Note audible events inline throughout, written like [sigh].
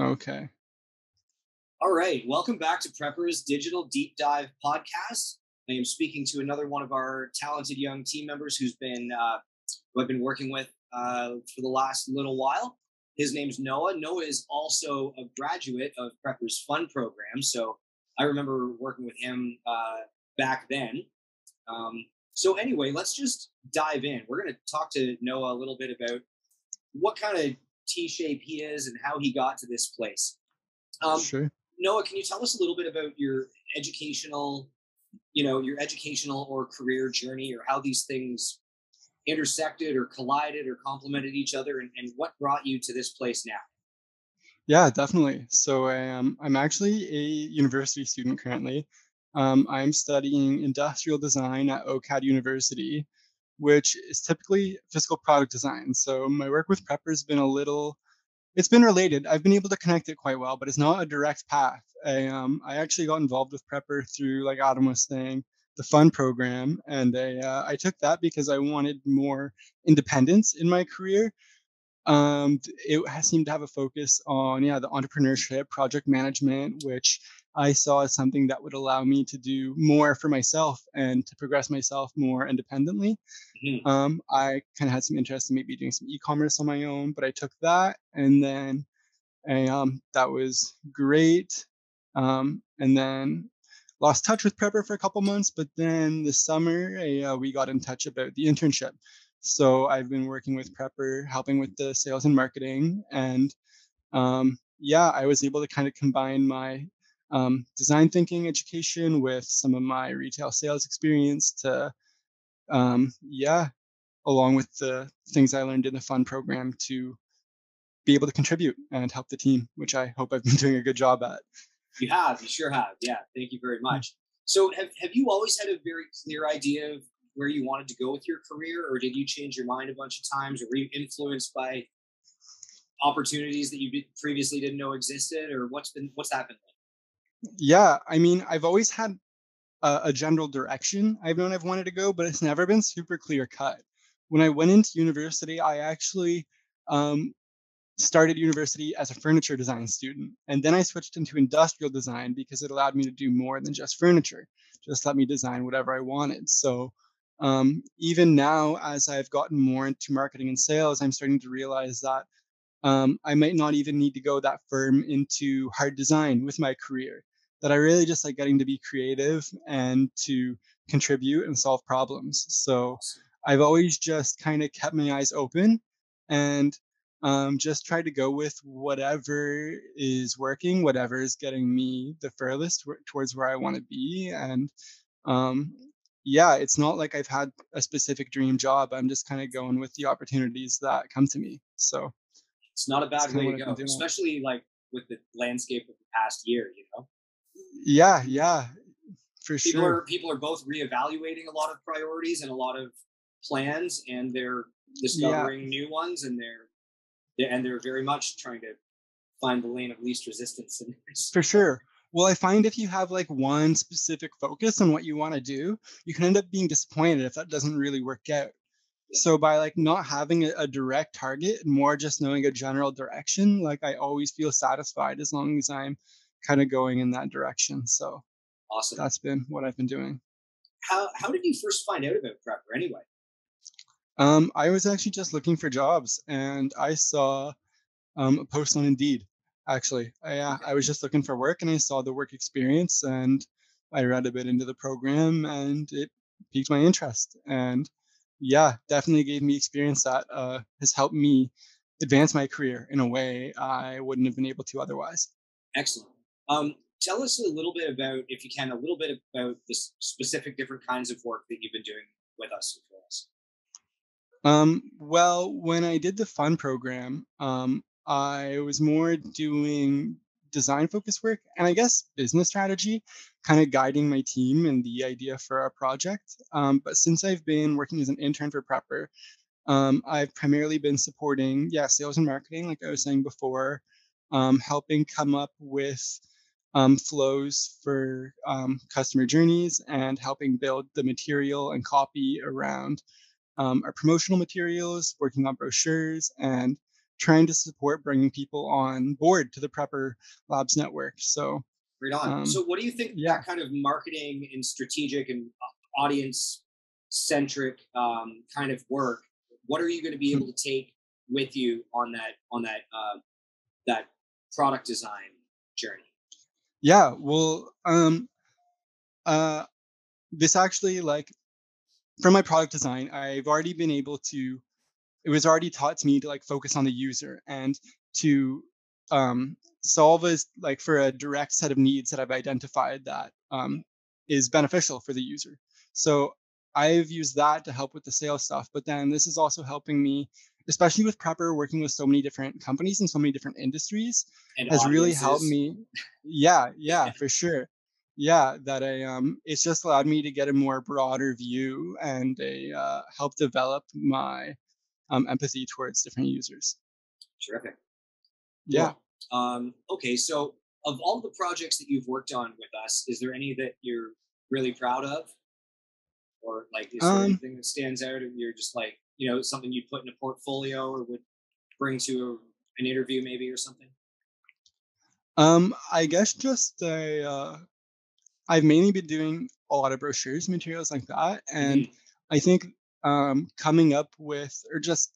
Okay. All right. Welcome back to Prepper's Digital Deep Dive podcast. I am speaking to another one of our talented young team members who's been uh, who I've been working with uh, for the last little while. His name's Noah. Noah is also a graduate of Prepper's Fun program. So I remember working with him uh, back then. Um, so anyway, let's just dive in. We're going to talk to Noah a little bit about what kind of T shape he is and how he got to this place. Um, sure. Noah, can you tell us a little bit about your educational, you know, your educational or career journey, or how these things intersected or collided or complemented each other, and, and what brought you to this place now? Yeah, definitely. So um, I'm actually a university student currently. Um, I'm studying industrial design at OCAD University, which is typically physical product design. So my work with Prepper has been a little, it's been related. I've been able to connect it quite well, but it's not a direct path. I, um, I actually got involved with Prepper through, like Adam was saying, the fun program, and I, uh, I took that because I wanted more independence in my career. Um, it seemed to have a focus on yeah the entrepreneurship, project management, which I saw as something that would allow me to do more for myself and to progress myself more independently. Mm-hmm. Um, I kind of had some interest in maybe doing some e-commerce on my own, but I took that and then I, um, that was great. Um, and then lost touch with Prepper for a couple months, but then this summer I, uh, we got in touch about the internship. So I've been working with Prepper, helping with the sales and marketing, and um, yeah, I was able to kind of combine my um, design thinking education with some of my retail sales experience to, um, yeah, along with the things I learned in the fun program to be able to contribute and help the team, which I hope I've been [laughs] doing a good job at. You have, you sure have. Yeah, thank you very much. So, have, have you always had a very clear idea of where you wanted to go with your career, or did you change your mind a bunch of times, or were you influenced by opportunities that you previously didn't know existed, or what's been what's happened? Yeah, I mean, I've always had a, a general direction I've known I've wanted to go, but it's never been super clear cut. When I went into university, I actually um, started university as a furniture design student. And then I switched into industrial design because it allowed me to do more than just furniture, just let me design whatever I wanted. So um, even now, as I've gotten more into marketing and sales, I'm starting to realize that um, I might not even need to go that firm into hard design with my career that I really just like getting to be creative and to contribute and solve problems. So I've always just kind of kept my eyes open and um, just try to go with whatever is working, whatever is getting me the furthest towards where I want to be. And um, yeah, it's not like I've had a specific dream job. I'm just kind of going with the opportunities that come to me. So it's not a bad way to go, especially like with the landscape of the past year, you know? Yeah, yeah, for people sure. Are, people are both reevaluating a lot of priorities and a lot of plans, and they're discovering yeah. new ones, and they're and they're very much trying to find the lane of least resistance. [laughs] For sure. Well, I find if you have like one specific focus on what you want to do, you can end up being disappointed if that doesn't really work out. So by like not having a, a direct target, more just knowing a general direction, like I always feel satisfied as long as I'm kind of going in that direction. So awesome. That's been what I've been doing. How how did you first find out about Prepper anyway? Um, I was actually just looking for jobs and I saw um, a post on Indeed. Actually, I, uh, I was just looking for work and I saw the work experience and I read a bit into the program and it piqued my interest. And yeah, definitely gave me experience that uh, has helped me advance my career in a way I wouldn't have been able to otherwise. Excellent. Um, tell us a little bit about, if you can, a little bit about the specific different kinds of work that you've been doing with us for us. Um, well, when I did the fun program, um, I was more doing design focused work and I guess business strategy, kind of guiding my team and the idea for our project. Um, but since I've been working as an intern for Prepper, um, I've primarily been supporting, yeah, sales and marketing, like I was saying before, um, helping come up with um, flows for um, customer journeys and helping build the material and copy around um, our promotional materials, working on brochures, and trying to support bringing people on board to the Prepper Labs network. So, right on. Um, so, what do you think yeah. that kind of marketing and strategic and uh, audience centric um, kind of work? What are you going to be able to take with you on that on that uh, that product design journey? Yeah, well, um, uh, this actually like from my product design, I've already been able to. It was already taught to me to like focus on the user and to um, solve as like for a direct set of needs that I've identified that um, is beneficial for the user. So I've used that to help with the sales stuff. But then this is also helping me especially with prepper working with so many different companies and so many different industries and has audiences. really helped me yeah yeah for sure. Yeah that i um it's just allowed me to get a more broader view and a uh, help develop my um, empathy towards different users. Terrific. Yeah. Cool. um okay so of all the projects that you've worked on with us is there any that you're really proud of? Or like is there um, anything that stands out and you're just like you know something you'd put in a portfolio or would bring to a, an interview maybe or something um i guess just a uh, i've mainly been doing a lot of brochures materials like that and mm-hmm. i think um coming up with or just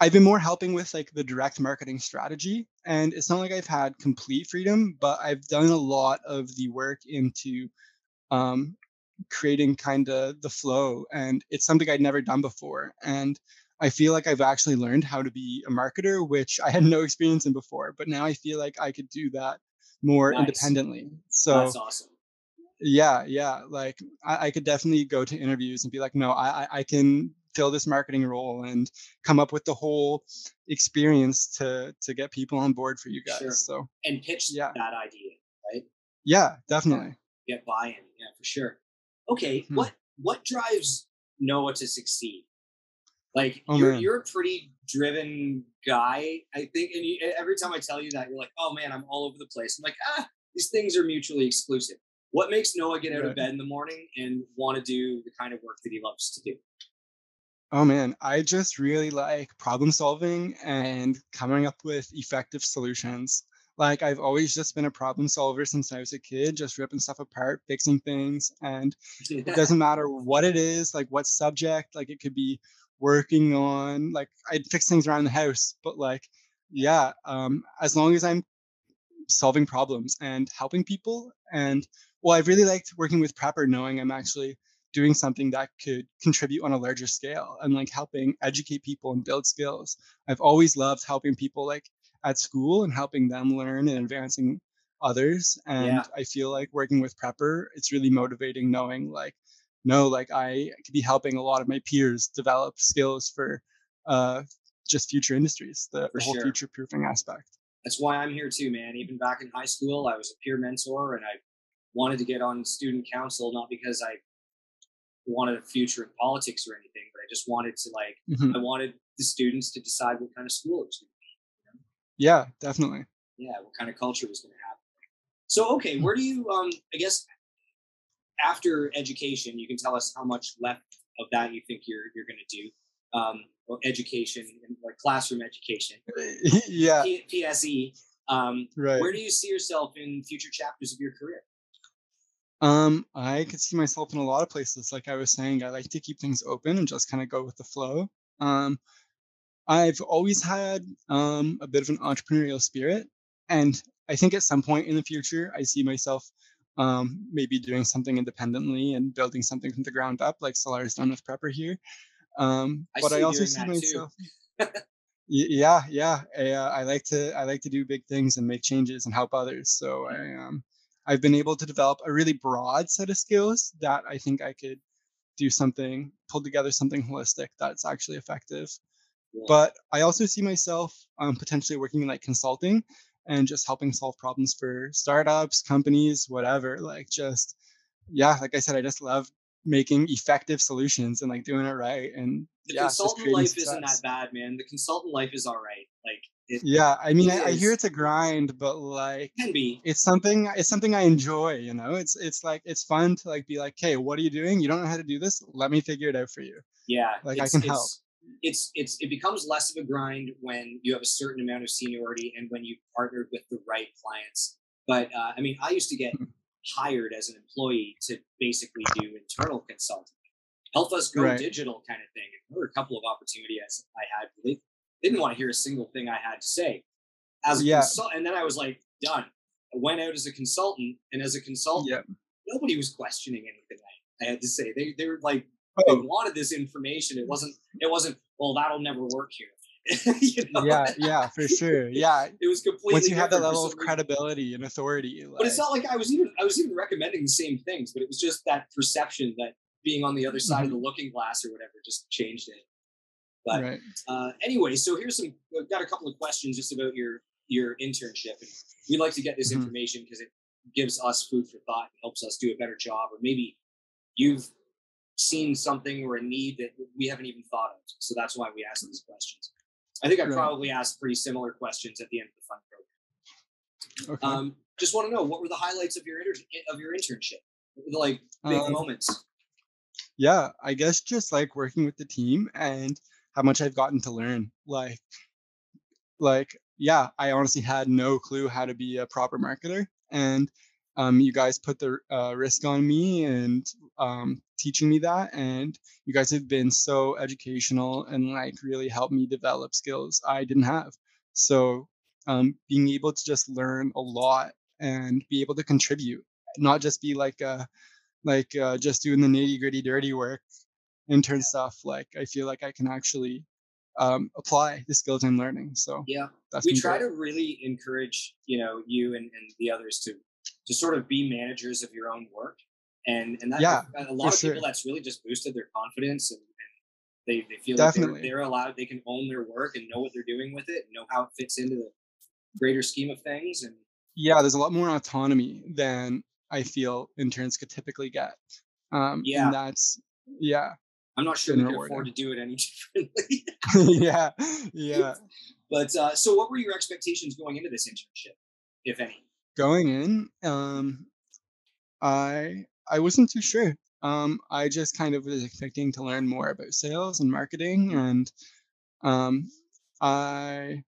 I've been more helping with like the direct marketing strategy. And it's not like I've had complete freedom, but I've done a lot of the work into um, creating kind of the flow and it's something i'd never done before and i feel like i've actually learned how to be a marketer which i had no experience in before but now i feel like i could do that more nice. independently so that's awesome yeah yeah like I, I, could definitely go to interviews and be like no I, I can fill this marketing role and come up with the whole experience to to get people on board for you guys sure. so and pitch yeah. that idea right yeah definitely get buy-in yeah for sure okay, hmm. what what drives Noah to succeed? Like oh, you're man. you're a pretty driven guy, I think, and you, every time I tell you that, you're like, oh man, I'm all over the place. I'm like, ah, these things are mutually exclusive. What makes Noah get out right. of bed in the morning and want to do the kind of work that he loves to do? Oh man, I just really like problem solving and coming up with effective solutions. Like I've always just been a problem solver since I was a kid, just ripping stuff apart, fixing things. And it doesn't matter what it is, like what subject, like it could be working on, like I'd fix things around the house. But like, yeah, um, as long as I'm solving problems and helping people. And well, I've really liked working with Prepper, knowing I'm actually doing something that could contribute on a larger scale and like helping educate people and build skills. I've always loved helping people like at school and helping them learn and advancing others. And yeah. I feel like working with Prepper, it's really motivating knowing like, no, like I could be helping a lot of my peers develop skills for uh, just future industries, the, the whole sure. future proofing aspect. That's why I'm here too, man. Even back in high school, I was a peer mentor and I wanted to get on student council, not because I wanted a future in politics or anything, but I just wanted to like, mm-hmm. I wanted the students to decide what kind of school it was yeah, definitely. Yeah, what kind of culture was going to happen. So, okay, where do you, um, I guess, after education, you can tell us how much left of that you think you're you're going to do. Um, well, education, like classroom education. [laughs] yeah. P- PSE. Um, right. Where do you see yourself in future chapters of your career? Um, I could see myself in a lot of places. Like I was saying, I like to keep things open and just kind of go with the flow. Um, I've always had um, a bit of an entrepreneurial spirit, and I think at some point in the future, I see myself um, maybe doing something independently and building something from the ground up, like Salar's done with Prepper here. Um, I but I also see myself. [laughs] yeah, yeah. I, uh, I, like to I like to do big things and make changes and help others. So I um, I've been able to develop a really broad set of skills that I think I could do something, pull together something holistic that's actually effective. But I also see myself um, potentially working in like consulting and just helping solve problems for startups, companies, whatever. Like just yeah, like I said, I just love making effective solutions and like doing it right. And the yeah, consultant life success. isn't that bad, man. The consultant life is all right. Like it, yeah, I mean, I, I, hear it's a grind, but like can be. It's something. It's something I enjoy. You know, it's it's like it's fun to like be like, hey, what are you doing? You don't know how to do this? Let me figure it out for you. Yeah, like I can help it's it's it becomes less of a grind when you have a certain amount of seniority and when you've partnered with the right clients. But uh, I mean, I used to get hired as an employee to basically do internal consulting, help us go Right. digital kind of thing. And there were a couple of opportunities I had. They, didn't want to hear a single thing I had to say. As a Yeah. consult, and then I was like, done. I went out as a consultant, and as a consultant, Yep. nobody was questioning anything I, I had to say. They they were like they Oh, wanted this information. It wasn't. It wasn't. Well, that'll never work here. [laughs] you know? yeah, yeah, for sure. Yeah. It was completely. Once you have that level of credibility and authority, But it's not like I was even. I was even recommending the same things, but it was just that perception that being on the other side of Mm-hmm. the looking glass or whatever just changed it. But right. uh, anyway, so here's some. I've got a couple of questions just about your your internship, and we'd like to get this Mhm. information because it gives us food for thought and helps us do a better job. Or maybe you've seen something or a need that we haven't even thought of. So that's why we ask these questions. I think I Right. probably asked pretty similar questions at the end of the fund program. Okay. Um, just want to know what were the highlights of your inter- of your internship? What were the, like big Um, moments. yeah i guess just like working with the team and how much i've gotten to learn like like yeah i honestly had no clue how to be a proper marketer and um, you guys put the uh, risk on me and um, teaching me that and you guys have been so educational and like really helped me develop skills i didn't have so um, being able to just learn a lot and be able to contribute not just be like a like uh, just doing the nitty gritty dirty work intern stuff like i feel like i can actually um, apply the skills i'm learning so Yeah. that's we try great. to really encourage you know you and, and the others to to sort of be managers of your own work and and that Yeah, a lot of people sure. that's really just boosted their confidence and, and they, they feel like Definitely. they're, they're allowed they can own their work and know what they're doing with it and know how it fits into the greater scheme of things and yeah there's a lot more autonomy than i feel interns could typically get um Yeah. and that's yeah i'm not sure they can afford to do it any [laughs] [laughs] differently yeah yeah [laughs] but uh, so what were your expectations going into this internship if any going in um i i wasn't too sure um i just kind of was expecting to learn more about sales and marketing and um i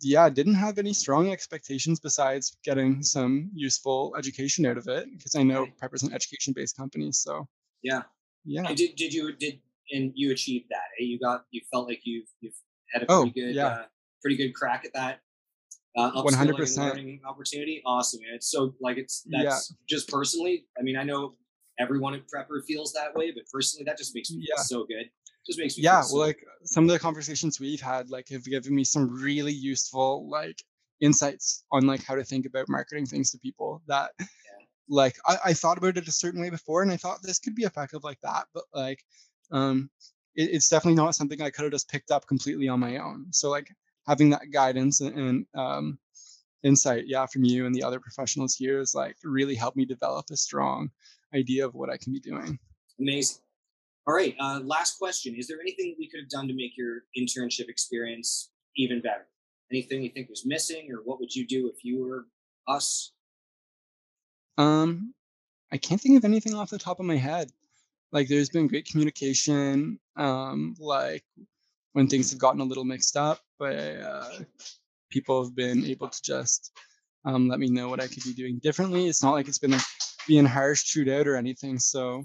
yeah didn't have any strong expectations besides getting some useful education out of it because i know Okay. prepper's an education based company so yeah yeah And did, did you did and you achieved that? Eh? You got you felt like you've you've had a Oh, pretty good yeah. uh, pretty good crack at that uh, upskilling 100%. learning opportunity. Awesome, and it's so like it's Yeah. that's just personally. I mean, I know everyone at Prepper feels that way, but personally, that just makes me feel so good. Just makes me yeah feel so well like some of the conversations we've had like have given me some really useful like insights on like how to think about marketing things to people that like I, I thought about it a certain way before and i thought this could be effective like that but like um it, it's definitely not something i could have just picked up completely on my own so like having that guidance and, and um insight yeah from you and the other professionals here is like really helped me develop a strong idea of what i can be doing Amazing. All right. Uh, last question. Is there anything we could have done to make your internship experience even better? Anything you think was missing, or what would you do if you were us? Um, I can't think of anything off the top of my head. Like, there's been great communication. Um, like when things have gotten a little mixed up, but uh, people have been able to just um, let me know what I could be doing differently. It's not like it's been like being harsh, chewed out, or anything. So,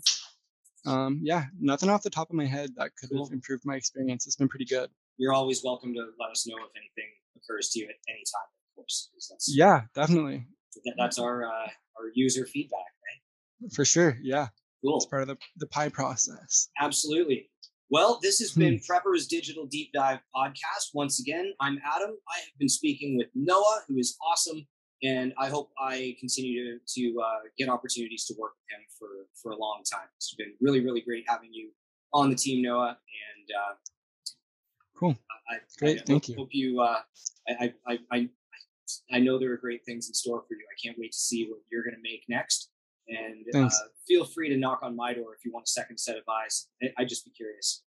um, yeah, nothing off the top of my head that could have improved my experience. It's been pretty good. You're always welcome to let us know if anything occurs to you at any time, of course. Yeah, definitely, that's our uh, our user feedback. Right? For sure. Yeah, Cool. it's part of the the pie process. Absolutely. Well, this has been Hmm. Prepper's Digital Deep Dive podcast. Once again, I'm Adam. I have been speaking with Noah, who is awesome, and I hope I continue to to uh, get opportunities to work with him for for a long time. It's been really really great having you on the team, Noah, and uh, Cool. I, Great, I thank hope, you. Hope you. Uh, I, I, I, I, I know there are great things in store for you. I can't wait to see what you're going to make next. And uh, feel free to knock on my door if you want a second set of eyes. I, I'd just be curious.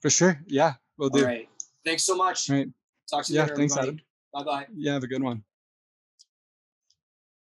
For sure. Yeah, we'll do. All right. Thanks so much. All right. Talk to you Yeah, later, thanks, everybody. Adam. Bye bye. Yeah, have a good one.